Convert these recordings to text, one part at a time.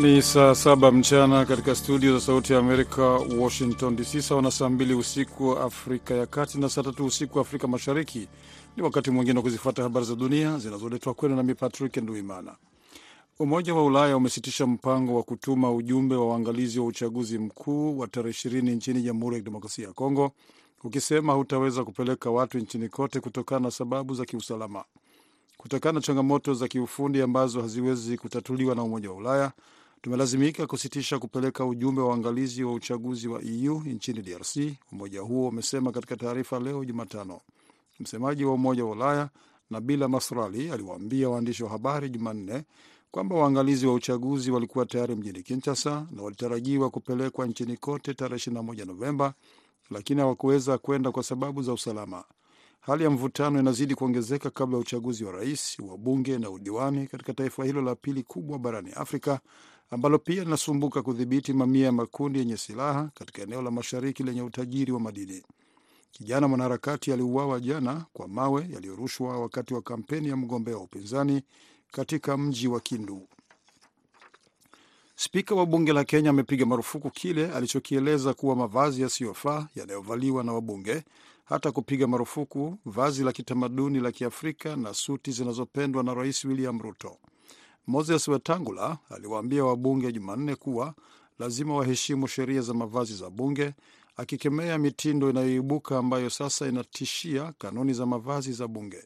Ni saa saba mchana katika studio za Sauti ya Amerika, Washington DC, sawa na saa mbili usiku Afrika ya Kati na saa tatu usiku Afrika Mashariki. Ni wakati mwingine wa kuzifuata habari za dunia zinazoletwa kwenu nami Patrick Nduimana. Umoja wa Ulaya umesitisha mpango wa kutuma ujumbe wa uangalizi wa uchaguzi mkuu wa tarehe ishirini nchini Jamhuri ya Kidemokrasia ya Kongo, ukisema hutaweza kupeleka watu nchini kote kutokana na sababu za kiusalama. Kutokana na changamoto za kiufundi ambazo haziwezi kutatuliwa na Umoja wa Ulaya, tumelazimika kusitisha kupeleka ujumbe wa uangalizi wa uchaguzi wa EU nchini DRC, umoja huo umesema katika taarifa leo Jumatano. Msemaji wa Umoja wa Ulaya Nabila Masrali aliwaambia waandishi wa habari Jumanne kwamba waangalizi wa uchaguzi walikuwa tayari mjini Kinshasa na walitarajiwa kupelekwa nchini kote tarehe 21 Novemba, lakini hawakuweza kwenda kwa sababu za usalama. Hali ya mvutano inazidi kuongezeka kabla ya uchaguzi wa rais, wa bunge na udiwani katika taifa hilo la pili kubwa barani Afrika ambalo pia linasumbuka kudhibiti mamia ya makundi yenye silaha katika eneo la mashariki lenye utajiri wa madini. Kijana mwanaharakati aliuawa jana kwa mawe yaliyorushwa wakati wa kampeni ya mgombea wa upinzani katika mji wa Kindu. Spika wa bunge la Kenya amepiga marufuku kile alichokieleza kuwa mavazi yasiyofaa yanayovaliwa na wabunge, hata kupiga marufuku vazi la kitamaduni la Kiafrika na suti zinazopendwa na Rais William Ruto. Moses Wetangula aliwaambia wabunge Jumanne kuwa lazima waheshimu sheria za mavazi za bunge, akikemea mitindo inayoibuka ambayo sasa inatishia kanuni za mavazi za bunge.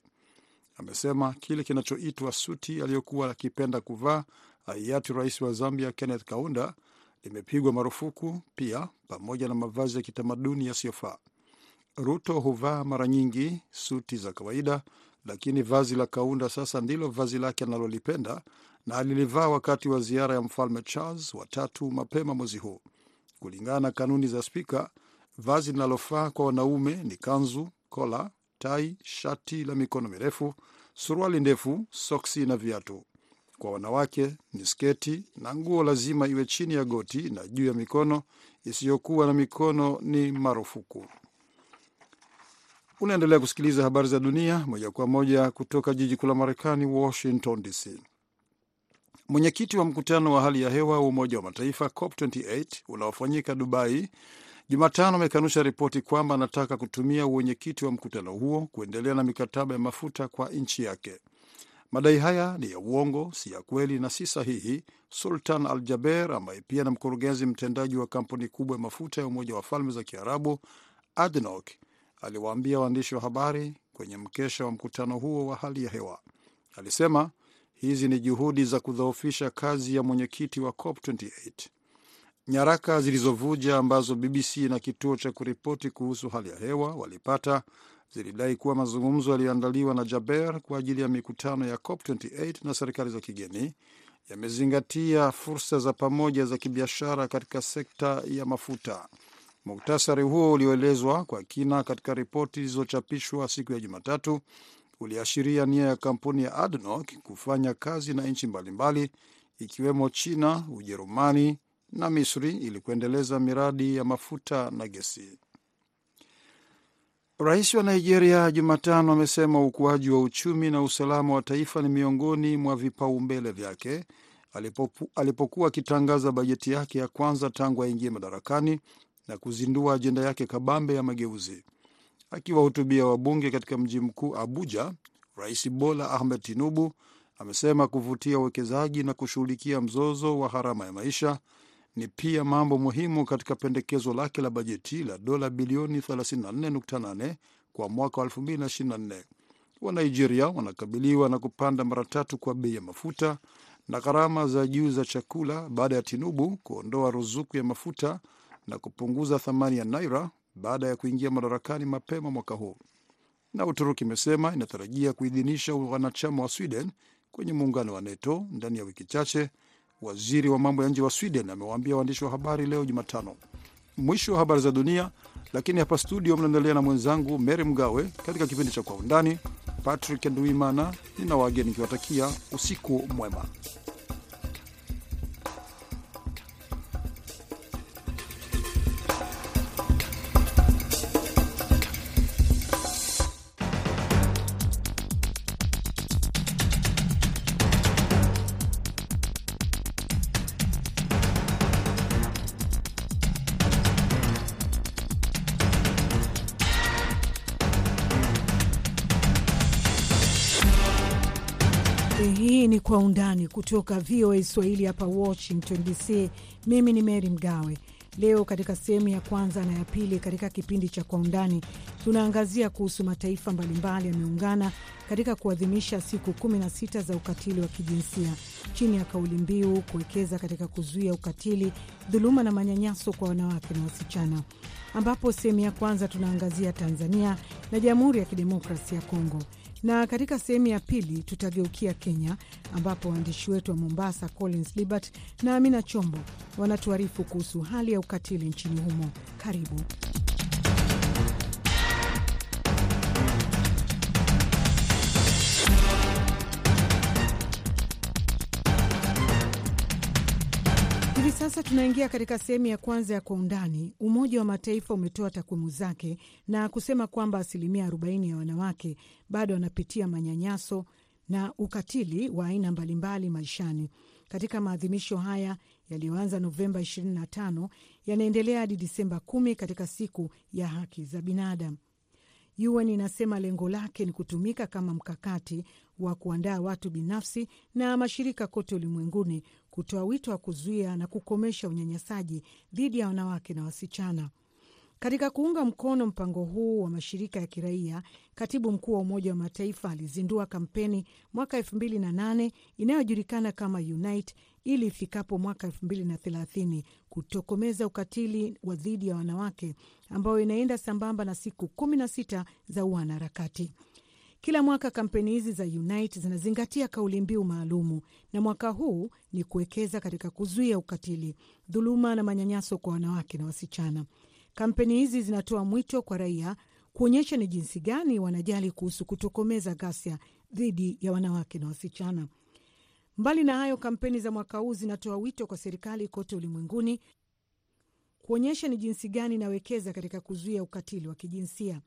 Amesema kile kinachoitwa suti aliyokuwa akipenda kuvaa hayati rais wa Zambia Kenneth Kaunda limepigwa marufuku pia, pamoja na mavazi ya kitamaduni yasiyofaa. Ruto huvaa mara nyingi suti za kawaida, lakini vazi la Kaunda sasa ndilo vazi lake analolipenda na alilivaa wakati wa ziara ya mfalme Charles watatu mapema mwezi huu. Kulingana na kanuni za spika, vazi linalofaa kwa wanaume ni kanzu, kola, tai, shati la mikono mirefu, suruali ndefu, soksi na viatu. Kwa wanawake ni sketi na nguo lazima iwe chini ya goti na juu ya mikono, isiyokuwa na mikono ni marufuku. Unaendelea kusikiliza habari za dunia moja kwa moja kutoka jiji kuu la Marekani, Washington DC. Mwenyekiti wa mkutano wa hali ya hewa wa Umoja wa Mataifa COP28 unaofanyika Dubai Jumatano amekanusha ripoti kwamba anataka kutumia uwenyekiti wa mkutano huo kuendelea na mikataba ya mafuta kwa nchi yake. Madai haya ni ya uongo, si ya kweli na si sahihi, Sultan Al Jaber ambaye pia na mkurugenzi mtendaji wa kampuni kubwa ya mafuta ya Umoja wa Falme za Kiarabu ADNOC aliwaambia waandishi wa habari kwenye mkesha wa mkutano huo wa hali ya hewa. Alisema hizi ni juhudi za kudhoofisha kazi ya mwenyekiti wa COP28. Nyaraka zilizovuja ambazo BBC na kituo cha kuripoti kuhusu hali ya hewa walipata zilidai kuwa mazungumzo yaliyoandaliwa na Jaber kwa ajili ya mikutano ya COP28 na serikali za kigeni yamezingatia fursa za pamoja za kibiashara katika sekta ya mafuta. Muktasari huo ulioelezwa kwa kina katika ripoti zilizochapishwa siku ya Jumatatu uliashiria nia ya kampuni ya ADNOC kufanya kazi na nchi mbalimbali ikiwemo China, Ujerumani na Misri ili kuendeleza miradi ya mafuta na gesi. Rais wa Nigeria Jumatano amesema ukuaji wa uchumi na usalama wa taifa ni miongoni mwa vipaumbele vyake alipopu, alipokuwa akitangaza bajeti yake ya kwanza tangu aingie madarakani na kuzindua ajenda yake kabambe ya mageuzi. Akiwahutubia wabunge katika mji mkuu Abuja, Rais Bola Ahmed Tinubu amesema kuvutia uwekezaji na kushughulikia mzozo wa gharama ya maisha ni pia mambo muhimu katika pendekezo lake la bajeti la dola bilioni 34.8 kwa mwaka wa 2024. Wanigeria wanakabiliwa na kupanda mara tatu kwa bei ya mafuta na gharama za juu za chakula baada ya Tinubu kuondoa ruzuku ya mafuta na kupunguza thamani ya naira baada ya kuingia madarakani mapema mwaka huu. Na Uturuki imesema inatarajia kuidhinisha wanachama wa Sweden kwenye muungano wa NATO ndani ya wiki chache. Waziri wa mambo ya nje wa Sweden amewaambia waandishi wa habari leo Jumatano. Mwisho wa habari za dunia, lakini hapa studio mnaendelea na mwenzangu Mary Mgawe katika kipindi cha Kwa Undani. Patrick Nduimana nina wageni nikiwatakia usiku mwema. Undani kutoka VOA Swahili hapa Washington DC. Mimi ni Mary Mgawe. Leo katika sehemu ya kwanza na ya pili katika kipindi cha Kwa Undani tunaangazia kuhusu mataifa mbalimbali yameungana katika kuadhimisha siku 16 za ukatili wa kijinsia chini ya kauli mbiu kuwekeza katika kuzuia ukatili, dhuluma na manyanyaso kwa wanawake na wasichana, ambapo sehemu ya kwanza tunaangazia Tanzania na Jamhuri ya Kidemokrasia ya Kongo na katika sehemu ya pili tutageukia Kenya ambapo waandishi wetu wa Mombasa Collins Libert na Amina Chombo wanatuarifu kuhusu hali ya ukatili nchini humo. Karibu. Sasa tunaingia katika sehemu ya kwanza ya Kwa Undani. Umoja wa Mataifa umetoa takwimu zake na kusema kwamba asilimia 40 ya wanawake bado wanapitia manyanyaso na ukatili wa aina mbalimbali maishani. Katika maadhimisho haya yaliyoanza Novemba 25 yanaendelea hadi Disemba 10 katika siku ya haki za binadamu. UN inasema lengo lake ni kutumika kama mkakati wa kuandaa watu binafsi na mashirika kote ulimwenguni kutoa wito wa kuzuia na kukomesha unyanyasaji dhidi ya wanawake na wasichana. Katika kuunga mkono mpango huu wa mashirika ya kiraia, katibu mkuu wa Umoja wa Mataifa alizindua kampeni mwaka 2008 inayojulikana kama Unite ili ifikapo mwaka 2030 kutokomeza ukatili wa dhidi ya wanawake, ambayo inaenda sambamba na siku 16 za uanaharakati. Kila mwaka kampeni hizi za Unite zinazingatia kauli mbiu maalumu, na mwaka huu ni kuwekeza katika kuzuia ukatili, dhuluma na manyanyaso kwa wanawake na wasichana. Kampeni hizi zinatoa mwito kwa raia kuonyesha ni jinsi gani wanajali kuhusu kutokomeza ghasia dhidi ya wanawake na wasichana. Mbali na hayo, kampeni za mwaka huu zinatoa wito kwa serikali kote ulimwenguni kuonyesha ni jinsi gani inawekeza katika kuzuia ukatili wa kijinsia.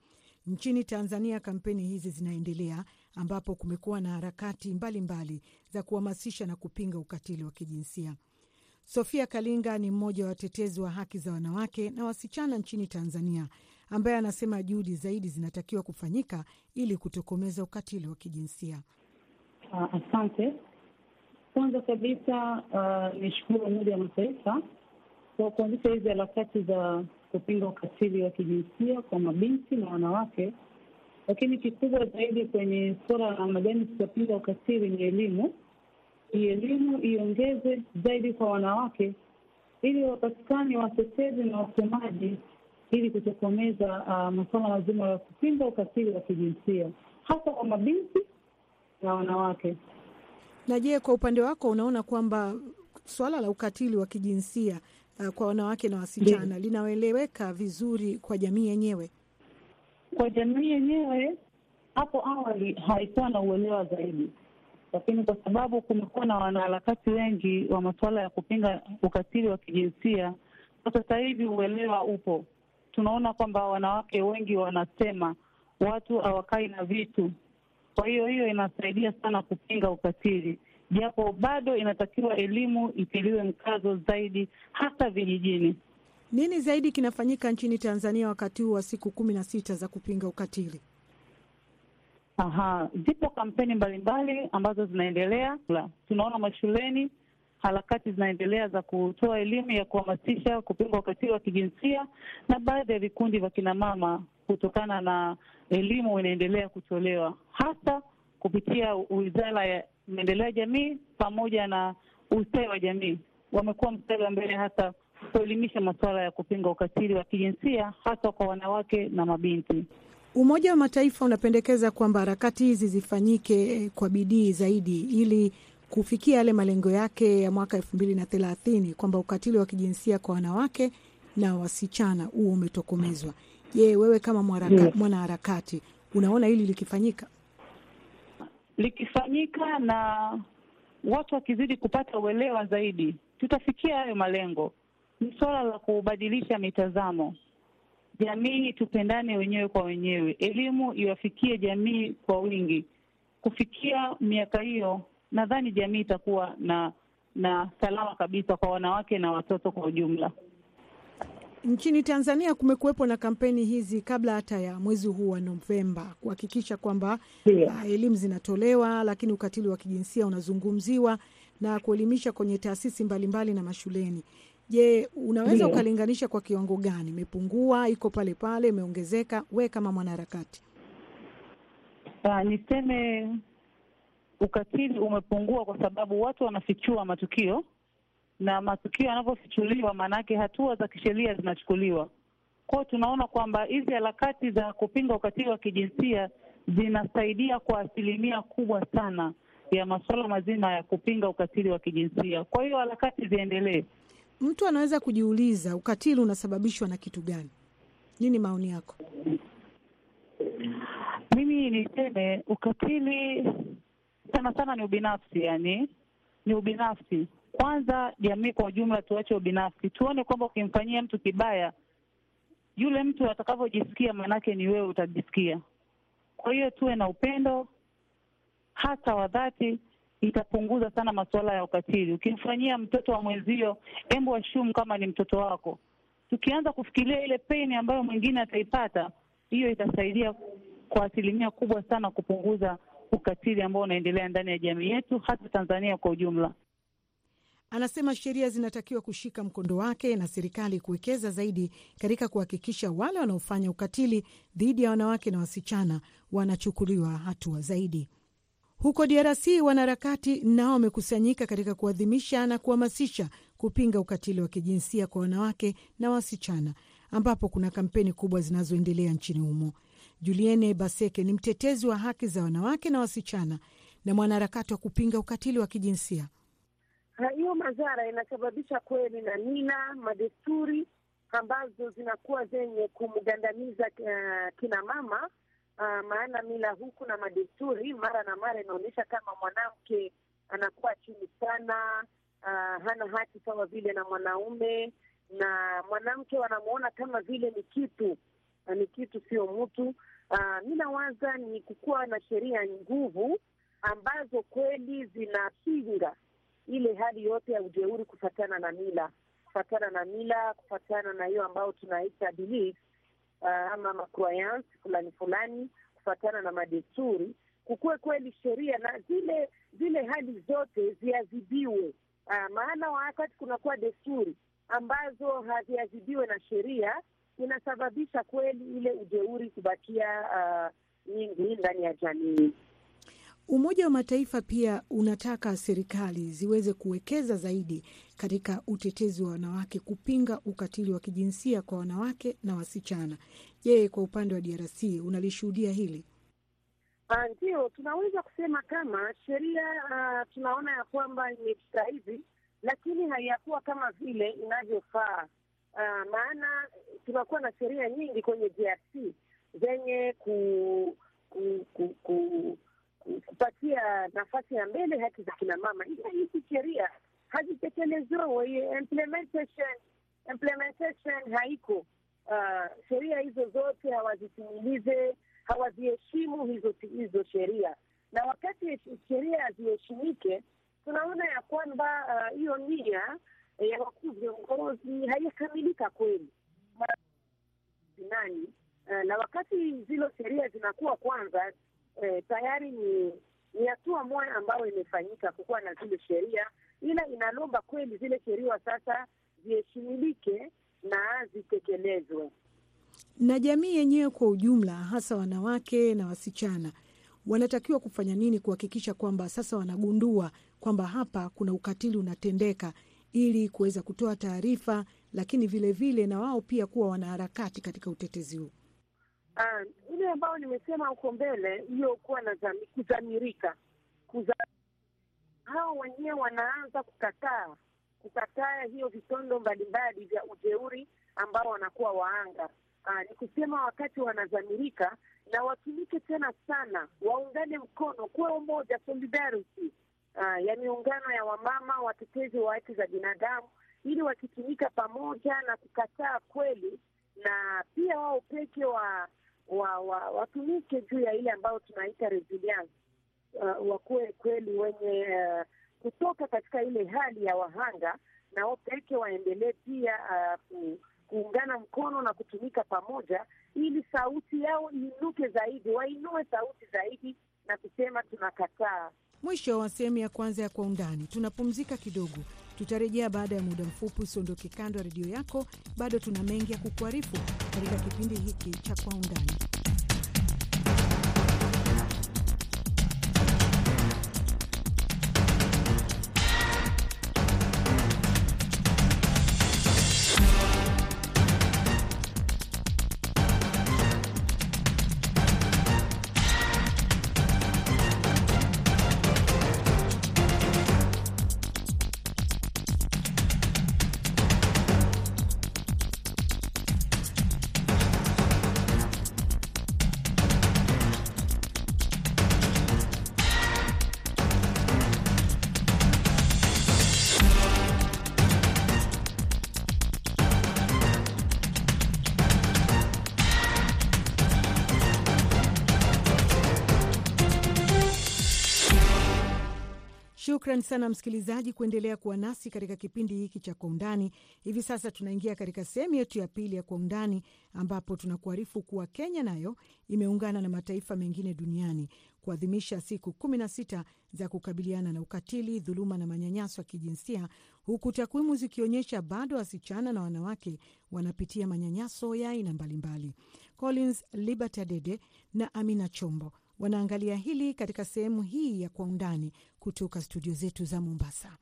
Nchini Tanzania, kampeni hizi zinaendelea ambapo kumekuwa na harakati mbalimbali mbali za kuhamasisha na kupinga ukatili wa kijinsia. Sofia Kalinga ni mmoja wa watetezi wa haki za wanawake na wasichana nchini Tanzania, ambaye anasema juhudi zaidi zinatakiwa kufanyika ili kutokomeza ukatili wa kijinsia. Uh, asante. Kwanza kabisa uh, nishukuru Umoja wa Mataifa kwa kuanzisha hizi harakati za kupinga ukatili wa kijinsia kwa mabinti na wanawake, lakini kikubwa zaidi kwenye suala la majani tutapinga ukatili ni elimu. Elimu iongeze zaidi kwa wanawake, ili wapatikane watetezi na wasemaji, ili kutokomeza uh, masuala mazima ya kupinga ukatili wa kijinsia hasa kwa mabinti na wanawake. Na je, kwa upande wako unaona kwamba suala la ukatili wa kijinsia uh, kwa wanawake na wasichana. Linaeleweka vizuri kwa jamii yenyewe? Kwa jamii yenyewe, hapo awali haikuwa na uelewa zaidi, lakini kwa sababu kumekuwa na wanaharakati wengi wa masuala ya kupinga ukatili wa kijinsia, kwa sasa hivi uelewa upo. Tunaona kwamba wanawake wengi wanasema watu hawakai na vitu. Kwa hiyo hiyo inasaidia sana kupinga ukatili, japo bado inatakiwa elimu itiliwe mkazo zaidi, hasa vijijini. Nini zaidi kinafanyika nchini Tanzania wakati huu wa siku kumi na sita za kupinga ukatili? Aha, zipo kampeni mbalimbali ambazo zinaendelea. Tunaona mashuleni harakati zinaendelea za kutoa elimu ya kuhamasisha kupinga ukatili wa kijinsia, na baadhi ya vikundi vya kinamama kutokana na elimu inaendelea kutolewa hasa kupitia Wizara ya Maendeleo ya Jamii pamoja na ustawi wa jamii. Wamekuwa mstari wa mbele hasa kuelimisha masuala ya kupinga ukatili wa kijinsia hasa kwa wanawake na mabinti. Umoja wa Mataifa unapendekeza kwamba harakati hizi zifanyike kwa bidii zaidi ili kufikia yale malengo yake ya mwaka elfu mbili na thelathini kwamba ukatili wa kijinsia kwa wanawake na wasichana huo umetokomezwa. Je, wewe kama mwanaharakati unaona hili likifanyika? Likifanyika na watu wakizidi kupata uelewa zaidi, tutafikia hayo malengo. Ni suala la kubadilisha mitazamo. Jamii tupendane wenyewe kwa wenyewe, elimu iwafikie jamii kwa wingi. Kufikia miaka hiyo, nadhani jamii itakuwa na na salama kabisa kwa wanawake na watoto kwa ujumla. Nchini Tanzania kumekuwepo na kampeni hizi kabla hata ya mwezi huu wa Novemba kuhakikisha kwamba yeah, uh, elimu zinatolewa, lakini ukatili wa kijinsia unazungumziwa na kuelimisha kwenye taasisi mbalimbali na mashuleni. Je, unaweza yeah, ukalinganisha kwa kiwango gani? Imepungua, iko pale pale, imeongezeka? We kama mwanaharakati. Ah, niseme ukatili umepungua kwa sababu watu wanafichua matukio na matukio yanavyofichuliwa, maanake hatua za kisheria zinachukuliwa. Kwao tunaona kwamba hizi harakati za kupinga ukatili wa kijinsia zinasaidia kwa asilimia kubwa sana ya masuala mazima ya kupinga ukatili wa kijinsia. Kwa hiyo harakati ziendelee. Mtu anaweza kujiuliza ukatili unasababishwa na kitu gani? Nini maoni yako? Mimi niseme ukatili sana sana ni ubinafsi, yani ni ubinafsi. Kwanza jamii kwa ujumla tuache ubinafsi, tuone kwamba ukimfanyia mtu kibaya, yule mtu atakavyojisikia, maanake ni wewe utajisikia. Kwa hiyo tuwe na upendo hata wa dhati, itapunguza sana masuala ya ukatili. Ukimfanyia mtoto wa mwenzio, embu ashumu kama ni mtoto wako. Tukianza kufikiria ile peni ambayo mwingine ataipata, hiyo itasaidia kwa asilimia kubwa sana kupunguza ukatili ambao unaendelea ndani ya jamii yetu, hata Tanzania kwa ujumla. Anasema sheria zinatakiwa kushika mkondo wake na serikali kuwekeza zaidi katika kuhakikisha wale wanaofanya ukatili dhidi ya wanawake na wasichana wanachukuliwa hatua zaidi. Huko DRC wanaharakati nao wamekusanyika katika kuadhimisha na kuhamasisha kupinga ukatili wa kijinsia kwa wanawake na wasichana, ambapo kuna kampeni kubwa zinazoendelea nchini humo. Julienne Baseke ni mtetezi wa haki za wanawake na wasichana na mwanaharakati wa kupinga ukatili wa kijinsia. Hiyo madhara inasababisha kweli na mila, madesturi ambazo zinakuwa zenye kumgandamiza uh, kina mama uh, maana mila huku na madesturi mara na mara inaonyesha kama mwanamke anakuwa chini sana, uh, hana haki sawa vile na mwanaume, na mwanamke wanamwona kama vile ni kitu ni kitu sio mtu. Uh, mi nawaza ni kukuwa na sheria nguvu ambazo kweli zinapinga ile hali yote ya ujeuri kufatana na mila, kufatana na mila, kufatana na hiyo ambayo tunaita belief uh, ama macroyance fulani fulani, kufatana na madesturi, kukuwe kweli sheria na zile zile hali zote ziadhibiwe. Uh, maana wakati kunakuwa desturi ambazo haziadhibiwe na sheria, inasababisha kweli ile ujeuri kubakia uh, nyingi ndani ya jamii. Umoja wa Mataifa pia unataka serikali ziweze kuwekeza zaidi katika utetezi wa wanawake, kupinga ukatili wa kijinsia kwa wanawake na wasichana. Je, kwa upande wa DRC unalishuhudia hili? Uh, ndio tunaweza kusema kama sheria uh, tunaona ya kwamba imepita hivi, lakini haiyakuwa kama vile inavyofaa. Uh, maana tunakuwa na sheria nyingi kwenye DRC zenye ku, ku, ku, ku kupatia nafasi ya mbele haki za kina mama, hizi sheria hazitekelezwe, implementation implementation haiko. Uh, sheria hizo zote hawazitimilize, hawaziheshimu hizo hizo sheria, na wakati sheria haziheshimike, tunaona ya kwamba hiyo uh, nia ya wakuu viongozi haijakamilika kweli. Nani? Uh, na wakati zilo sheria zinakuwa kwanza Eh, tayari ni ni hatua moja ambayo imefanyika kukuwa na zile sheria, ila inalomba kweli zile sheria sasa ziheshimilike na zitekelezwe. Na jamii yenyewe kwa ujumla, hasa wanawake na wasichana, wanatakiwa kufanya nini kuhakikisha kwamba sasa wanagundua kwamba hapa kuna ukatili unatendeka, ili kuweza kutoa taarifa, lakini vilevile vile na wao pia kuwa wanaharakati katika utetezi huu. Ile ambayo nimesema huko mbele, hiyo kuwa na kuzamirika kuza, hao wenyewe wanaanza kukataa kukataa hiyo vitondo mbalimbali vya ujeuri ambao wanakuwa waanga. Aa, ni kusema wakati wanazamirika na watumike tena sana, waungane mkono, kuwe umoja, solidarity uh, ya miungano ya wamama watetezi wa haki za binadamu, ili wakitumika pamoja na kukataa kweli, na pia wao peke wa wa, wa watumike juu ya ile ambayo tunaita resilience uh, wakuwe kweli wenye uh, kutoka katika ile hali ya wahanga na wao waendelee pia uh, kuungana mkono na kutumika pamoja, ili sauti yao iinuke zaidi, wainue sauti zaidi na kusema tunakataa. Mwisho wa sehemu ya kwanza ya Kwa Undani. Tunapumzika kidogo, tutarejea baada ya muda mfupi. Usiondoke kando ya redio yako, bado tuna mengi ya kukuarifu katika kipindi hiki cha Kwa Undani. Shukran sana msikilizaji kuendelea kuwa nasi katika kipindi hiki cha Kwa Undani. Hivi sasa tunaingia katika sehemu yetu ya pili ya Kwa Undani, ambapo tunakuarifu kuwa Kenya nayo imeungana na mataifa mengine duniani kuadhimisha siku kumi na sita za kukabiliana na ukatili, dhuluma na manyanyaso ya kijinsia, huku takwimu zikionyesha bado wasichana na wanawake wanapitia manyanyaso ya aina mbalimbali. Collins Liberty Adede na Amina Chombo wanaangalia hili katika sehemu hii ya Kwa Undani kutoka studio zetu za Mombasa.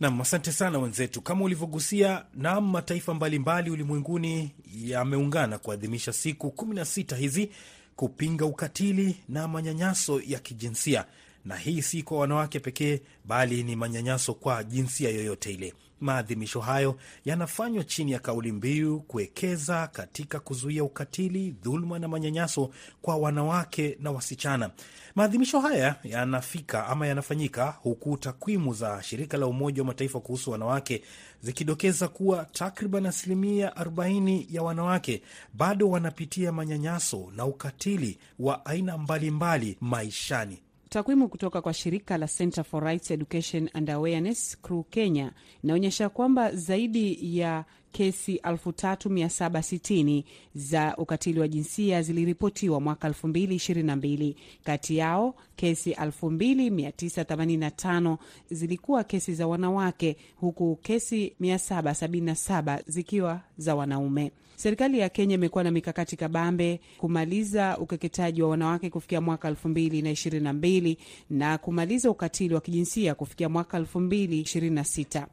Nam, asante sana wenzetu. Kama ulivyogusia, nam mataifa mbalimbali ulimwenguni yameungana kuadhimisha siku 16 hizi kupinga ukatili na manyanyaso ya kijinsia, na hii si kwa wanawake pekee, bali ni manyanyaso kwa jinsia yoyote ile. Maadhimisho hayo yanafanywa chini ya kauli mbiu kuwekeza katika kuzuia ukatili, dhuluma na manyanyaso kwa wanawake na wasichana. Maadhimisho haya yanafika ama yanafanyika huku takwimu za shirika la Umoja wa Mataifa kuhusu wanawake zikidokeza kuwa takriban asilimia 40 ya wanawake bado wanapitia manyanyaso na ukatili wa aina mbalimbali maishani. Takwimu kutoka kwa shirika la Center for Rights Education and Awareness CRU Kenya inaonyesha kwamba zaidi ya kesi 3760 za ukatili wa jinsia ziliripotiwa mwaka 2022. Kati yao kesi 2985 zilikuwa kesi za wanawake huku kesi 777 zikiwa za wanaume. Serikali ya Kenya imekuwa na mikakati kabambe kumaliza ukeketaji wa wanawake kufikia mwaka 2022 na kumaliza ukatili wa kijinsia kufikia mwaka 2026.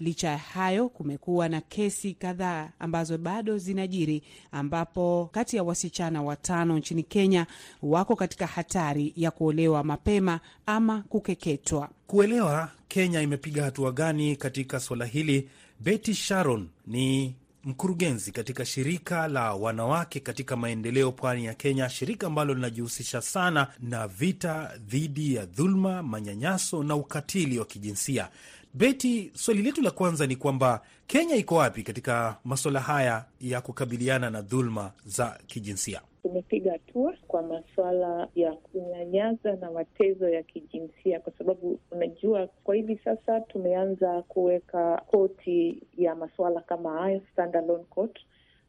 Licha ya hayo, kumekuwa na kesi kadhaa ambazo bado zinajiri, ambapo kati ya wasichana watano nchini Kenya wako katika hatari ya kuolewa mapema ama kukeketwa. Kuelewa Kenya imepiga hatua gani katika suala hili, Betty Sharon ni mkurugenzi katika shirika la wanawake katika maendeleo pwani ya Kenya, shirika ambalo linajihusisha sana na vita dhidi ya dhuluma, manyanyaso na ukatili wa kijinsia. Beti, swali letu la kwanza ni kwamba Kenya iko wapi katika masuala haya ya kukabiliana na dhuluma za kijinsia? Tumepiga hatua kwa masuala ya kunyanyaza na matezo ya kijinsia, kwa sababu unajua, kwa hivi sasa tumeanza kuweka koti ya masuala kama hayo, standalone court,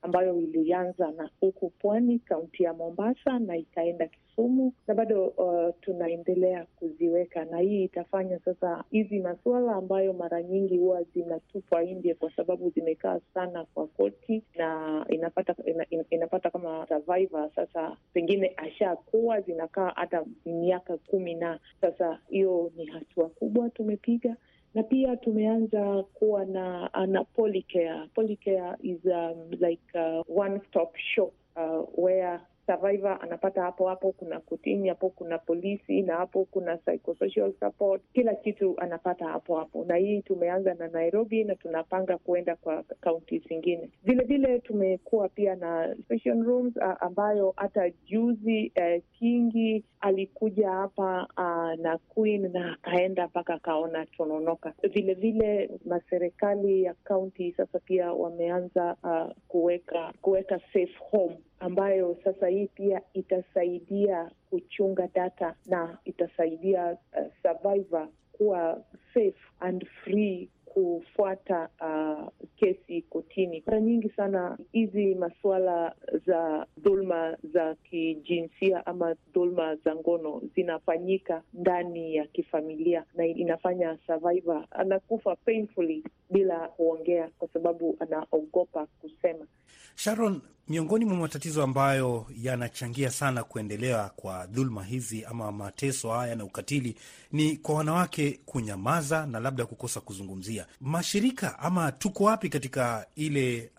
ambayo ilianza na huku pwani, kaunti ya Mombasa na ikaenda Kisumu na bado uh, tunaendelea kuziweka, na hii itafanya sasa hizi masuala ambayo mara nyingi huwa zinatupwa nje kwa sababu zimekaa sana kwa koti na inapata ina, ina, inapata kama survivor. Sasa pengine ashakuwa zinakaa hata miaka kumi, na sasa hiyo ni hatua kubwa tumepiga na pia tumeanza kuwa na na Polycare. Polycare is um, like a one stop shop uh, where survivor anapata hapo hapo, kuna kotini hapo, kuna polisi na hapo kuna psychosocial support, kila kitu anapata hapo hapo. Na hii tumeanza na Nairobi na tunapanga kuenda kwa kaunti zingine. Vilevile tumekuwa pia na session rooms ambayo hata juzi uh, Kingi alikuja hapa uh, na Queen na akaenda mpaka akaona Tononoka. Vilevile maserikali ya kaunti sasa pia wameanza uh, kuweka kuweka safe home ambayo sasa hii pia itasaidia kuchunga data na itasaidia uh, survivor kuwa safe and free kufuata uh, kesi kotini. Mara nyingi sana hizi masuala za dhulma za kijinsia ama dhulma za ngono zinafanyika ndani ya kifamilia, na inafanya survivor anakufa painfully bila kuongea, kwa sababu anaogopa kusema. Sharon, miongoni mwa matatizo ambayo yanachangia sana kuendelea kwa dhuluma hizi ama mateso haya na ukatili ni kwa wanawake kunyamaza na labda kukosa kuzungumzia. Mashirika ama tuko wapi katika ile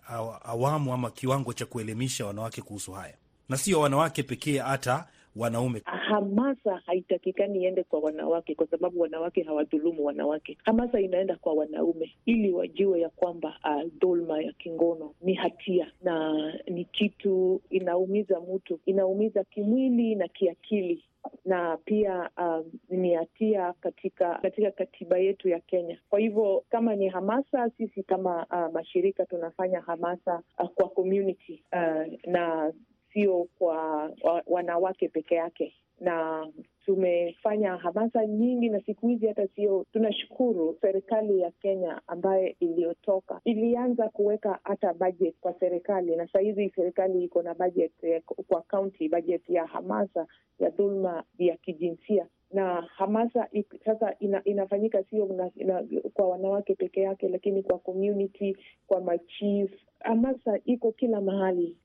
awamu ama kiwango cha kuelimisha wanawake kuhusu haya, na sio wanawake pekee, hata wanaume. Hamasa haitakikani iende kwa wanawake, kwa sababu wanawake hawadhulumu wanawake. Hamasa inaenda kwa wanaume, ili wajue ya kwamba uh, dhulma ya kingono ni hatia na ni kitu inaumiza mtu, inaumiza kimwili na kiakili na pia um, ni hatia katika katika katiba yetu ya Kenya. Kwa hivyo kama ni hamasa, sisi kama uh, mashirika tunafanya hamasa uh, kwa community uh, na sio kwa wanawake peke yake, na tumefanya hamasa nyingi, na siku hizi hata sio, tunashukuru serikali ya Kenya ambaye iliyotoka ilianza kuweka hata budget kwa serikali, na sahizi serikali iko na budget kwa county, budget ya hamasa ya dhulma ya kijinsia na hamasa sasa ina, inafanyika sio kwa wanawake peke yake, lakini kwa community, kwa machief. Hamasa iko kila mahali.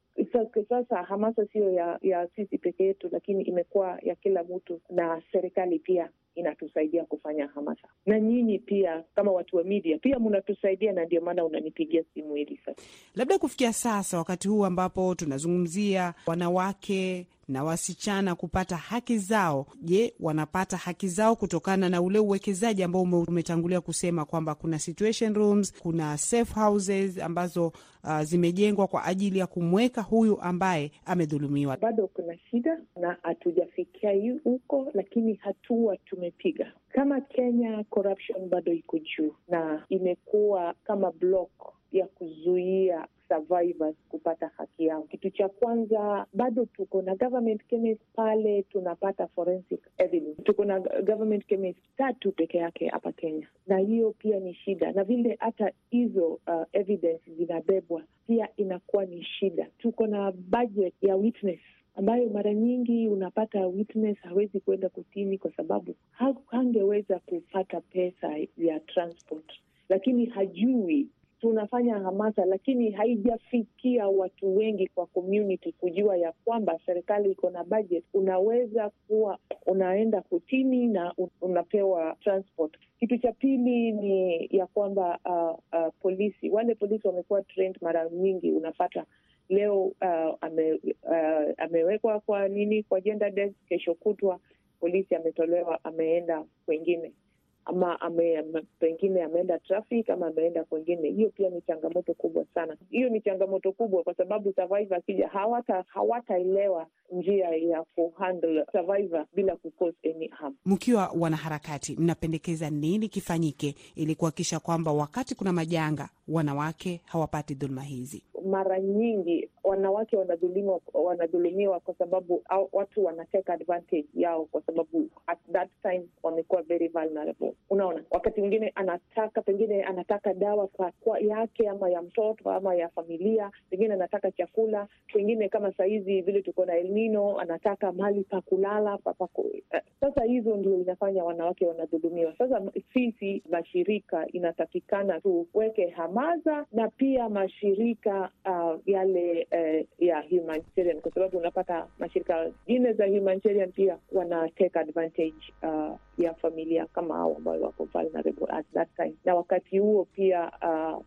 Sasa hamasa siyo ya, ya sisi peke yetu, lakini imekuwa ya kila mtu, na serikali pia inatusaidia kufanya hamasa, na nyinyi pia kama watu wa media pia mnatusaidia, na ndio maana unanipigia simu hili sasa. Labda kufikia sasa, wakati huu ambapo tunazungumzia wanawake na wasichana kupata haki zao, je, wanapata haki zao kutokana na ule uwekezaji ambao umetangulia kusema kwamba kuna situation rooms, kuna safe houses ambazo uh, zimejengwa kwa ajili ya kumweka huyu ambaye amedhulumiwa? Bado kuna shida na hatujafikia huko, lakini hatua tumepiga. Kama Kenya, corruption bado iko juu na imekuwa kama block ya kuzuia survivors kupata haki yao. Kitu cha kwanza, bado tuko na government chemist pale, tunapata forensic evidence. Tuko na government chemist tatu peke yake hapa Kenya, na hiyo pia ni shida, na vile hata hizo uh, evidence zinabebwa pia inakuwa ni shida. Tuko na budget ya witness ambayo mara nyingi unapata witness hawezi kuenda kotini kwa sababu hangeweza kupata pesa ya transport, lakini hajui tunafanya hamasa lakini haijafikia watu wengi kwa community kujua ya kwamba serikali iko na budget, unaweza kuwa unaenda kotini na unapewa transport. Kitu cha pili ni ya kwamba uh, uh, polisi. Wale polisi wamekuwa trained mara nyingi, unapata leo uh, ame, uh, amewekwa kwa nini kwa gender desk, kesho kutwa polisi ametolewa ameenda kwengine ama ame, ame, pengine ameenda traffic ama ameenda kwengine. Hiyo pia ni changamoto kubwa sana. Hiyo ni changamoto kubwa kwa sababu survivor akija hawata hawataelewa njia ya kuhandle survivor bila kucause any harm. Mkiwa wanaharakati, mnapendekeza nini kifanyike ili kuhakikisha kwamba wakati kuna majanga wanawake hawapati dhuluma hizi? Mara nyingi wanawake wanadhulumiwa, wanadhulumiwa kwa sababu au, watu wanateka advantage yao kwa sababu at that time wamekuwa very vulnerable. Unaona, wakati mwingine anataka pengine anataka dawa kwa, yake ama ya mtoto ama ya familia, pengine anataka chakula, pengine kama sahizi vile tuko na El Nino, anataka mali pa kulala papaku. Sasa hizo ndio inafanya wanawake wanadhulumiwa. Sasa sisi mashirika inatakikana tuweke hamaza na pia mashirika uh, yale uh, ya humanitarian, kwa sababu unapata mashirika jine za humanitarian pia wana take advantage uh, ya familia kama hao ambayo wako vulnerable at that time, na wakati huo pia uh,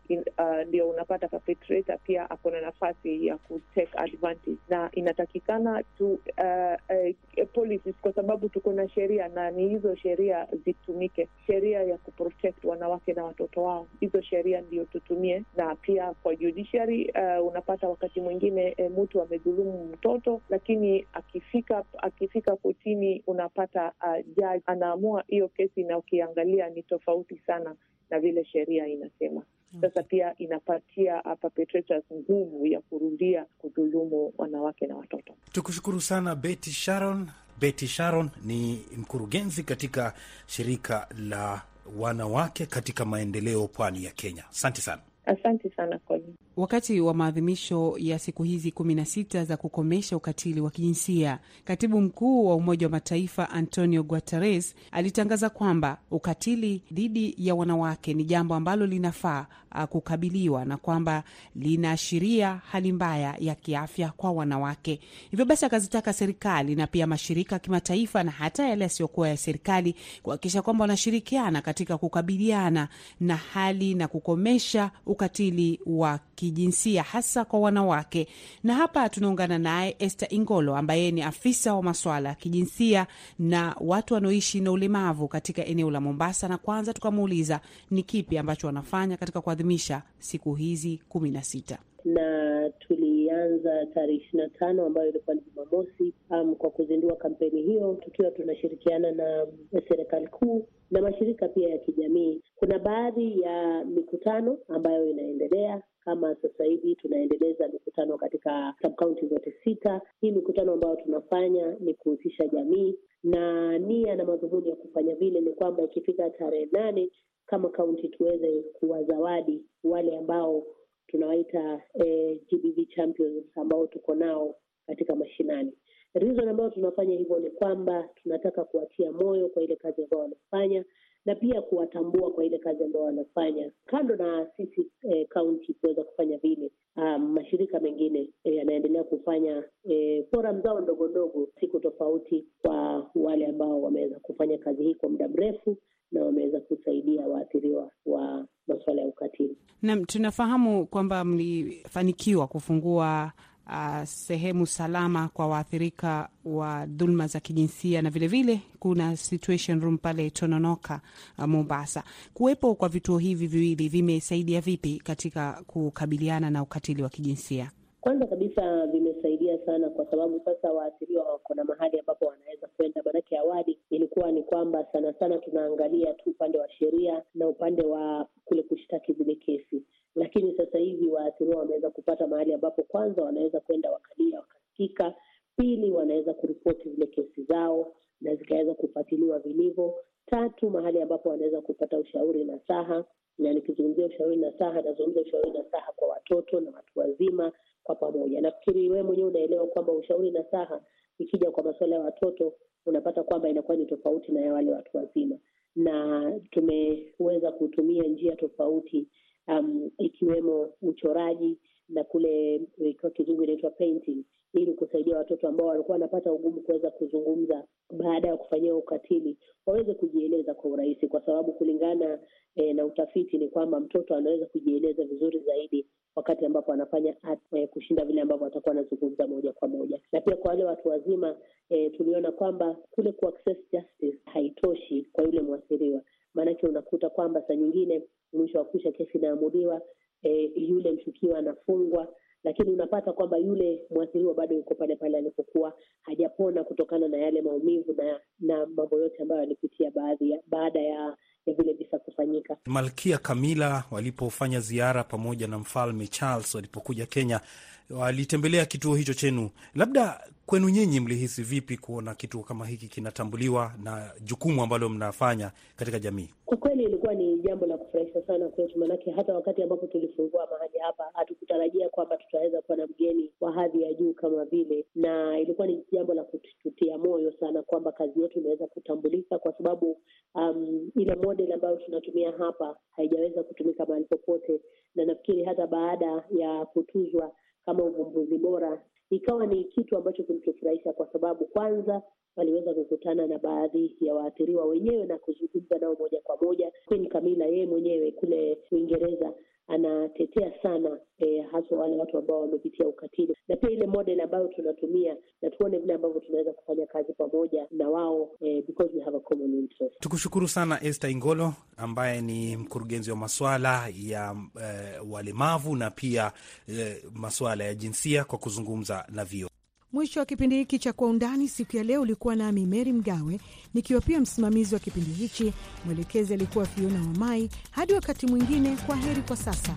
uh, unapata perpetrator pia ako na nafasi ya ku take advantage, na inatakikana tu uh, uh, policies, kwa sababu tuko na sheria na ni hizo sheria zitumike, sheria ya kuprotect wanawake na watoto wao, hizo sheria ndio tutumie, na pia kwa judiciary uh, unapata wakati mwingine uh, mtu amedhulumu mtoto, lakini akifika akifika kotini unapata uh, jaji anaamua hiyo kesi, na ukiangalia ni tofauti sana na vile sheria inasema. Sasa pia inapatia perpetrators nguvu ya kurudia kudhulumu wanawake na watoto. Tukushukuru sana Betty Sharon. Betty Sharon ni mkurugenzi katika shirika la wanawake katika maendeleo pwani ya Kenya. Asante sana. Asante sana Colin. Wakati wa maadhimisho ya siku hizi kumi na sita za kukomesha ukatili wa kijinsia, katibu mkuu wa Umoja wa Mataifa Antonio Guterres alitangaza kwamba ukatili dhidi ya wanawake ni jambo ambalo linafaa kukabiliwa na kwamba linaashiria hali mbaya ya kiafya kwa wanawake. Hivyo basi, akazitaka serikali na pia mashirika ya kimataifa na hata yale yasiyokuwa ya serikali kuhakikisha kwamba wanashirikiana katika kukabiliana na hali na kukomesha ukatili wa kijinsia hasa kwa wanawake. Na hapa tunaungana naye Esther Ingolo ambaye ni afisa wa masuala ya kijinsia na watu wanaoishi na ulemavu katika eneo la Mombasa, na kwanza tukamuuliza ni kipi ambacho wanafanya katika kuadhimisha siku hizi kumi na sita na tulianza tarehe ishirini na tano ambayo ilikuwa ni Jumamosi, um, kwa kuzindua kampeni hiyo tukiwa tunashirikiana na serikali kuu na mashirika pia ya kijamii. Kuna baadhi ya mikutano ambayo inaendelea kama sasa hivi tunaendeleza mikutano katika sabkaunti zote sita. Hii mikutano ambayo tunafanya ni kuhusisha jamii, na nia na madhumuni ya kufanya vile ni kwamba ikifika tarehe nane kama kaunti tuweze kuwazawadi wale ambao tunawaita eh, GBV champions ambao tuko nao katika mashinani. Reason ambayo tunafanya hivyo ni kwamba tunataka kuwatia moyo kwa ile kazi ambayo wanafanya na pia kuwatambua kwa ile kazi ambayo wanafanya. Kando na sisi kaunti eh, kuweza kufanya vile, um, mashirika mengine yanaendelea eh, kufanya eh, forum zao ndogo ndogo siku tofauti kwa wale ambao wameweza kufanya kazi hii kwa muda mrefu na wameweza kusaidia waathiriwa wa masuala ya ukatili. Naam, tunafahamu kwamba mlifanikiwa kufungua uh, sehemu salama kwa waathirika wa dhulma za kijinsia na vilevile vile, kuna situation room pale Tononoka uh, Mombasa. Kuwepo kwa vituo hivi viwili vimesaidia vipi katika kukabiliana na ukatili wa kijinsia? Kwanza kabisa vimesaidia sana kwa sababu sasa waathiriwa wako na mahali ambapo wanaweza kwenda. Maanake awali ilikuwa ni kwamba sana sana tunaangalia tu upande wa sheria na upande wa kule kushtaki zile kesi, lakini sasa hivi waathiriwa wameweza kupata mahali ambapo kwanza wanaweza kwenda wakalia wakasikika, pili wanaweza kuripoti zile kesi zao na zikaweza kufuatiliwa vilivyo, tatu mahali ambapo wanaweza kupata ushauri na saha. Na nikizungumzia ushauri na saha, nazungumza ushauri na saha kwa watoto na watu wazima kwa pamoja. Nafikiri wewe mwenyewe unaelewa kwamba ushauri na saha ikija kwa masuala ya watoto, unapata kwamba inakuwa ni tofauti na ya wale watu wazima, na tumeweza kutumia njia tofauti um, ikiwemo uchoraji na kule kwa kizungu inaitwa painting, ili kusaidia watoto ambao walikuwa wanapata ugumu kuweza kuzungumza baada ya kufanyiwa ukatili waweze kujieleza kwa urahisi, kwa sababu kulingana e, na utafiti ni kwamba mtoto anaweza kujieleza vizuri zaidi wakati ambapo anafanya e, kushinda vile ambavyo atakuwa anazungumza moja kwa moja. Na pia kwa wale watu wazima e, tuliona kwamba kule ku access justice haitoshi kwa yule mwathiriwa, maanake unakuta kwamba saa nyingine mwisho wa kusha kesi inaamuliwa, e, yule mshukiwa anafungwa lakini unapata kwamba yule mwathiriwa bado yuko pale pale alipokuwa, hajapona kutokana na yale maumivu na na mambo yote ambayo alipitia baadhi ya baada ya vile visa kufanyika. Malkia Kamila walipofanya ziara pamoja na Mfalme Charles walipokuja Kenya, walitembelea kituo hicho chenu. Labda kwenu nyinyi mlihisi vipi kuona kituo kama hiki kinatambuliwa na jukumu ambalo mnafanya katika jamii? Kwa kweli ilikuwa ni jambo la kufurahisha sana kwetu, maanake hata wakati ambapo tulifungua mahali hapa hatukutarajia kwamba tutaweza kuwa na mgeni wa hadhi ya juu kama vile, na ilikuwa ni jambo la kututia moyo sana kwamba kazi yetu imeweza kutambulika, kwa sababu um, ile model ambayo tunatumia hapa haijaweza kutumika mahali popote, na nafikiri hata baada ya kutuzwa kama uvumbuzi bora ikawa ni kitu ambacho kilichofurahisha kwa sababu kwanza waliweza kukutana na baadhi ya waathiriwa wenyewe na kuzungumza nao moja kwa moja. Queen Camilla yeye mwenyewe kule Uingereza anatetea sana eh, haswa wale watu ambao wamepitia ukatili, na pia ile model ambayo tunatumia, na tuone vile ambavyo tunaweza kufanya kazi pamoja na wao eh, because we have a common interest. Tukushukuru sana Esther Ingolo ambaye ni mkurugenzi wa maswala ya eh, walemavu na pia eh, maswala ya jinsia kwa kuzungumza na vio Mwisho wa kipindi hiki cha Kwa Undani siku ya leo ulikuwa nami Meri Mgawe nikiwa pia msimamizi wa kipindi hichi. Mwelekezi alikuwa Fiona Wamai. Hadi wakati mwingine, kwa heri kwa sasa.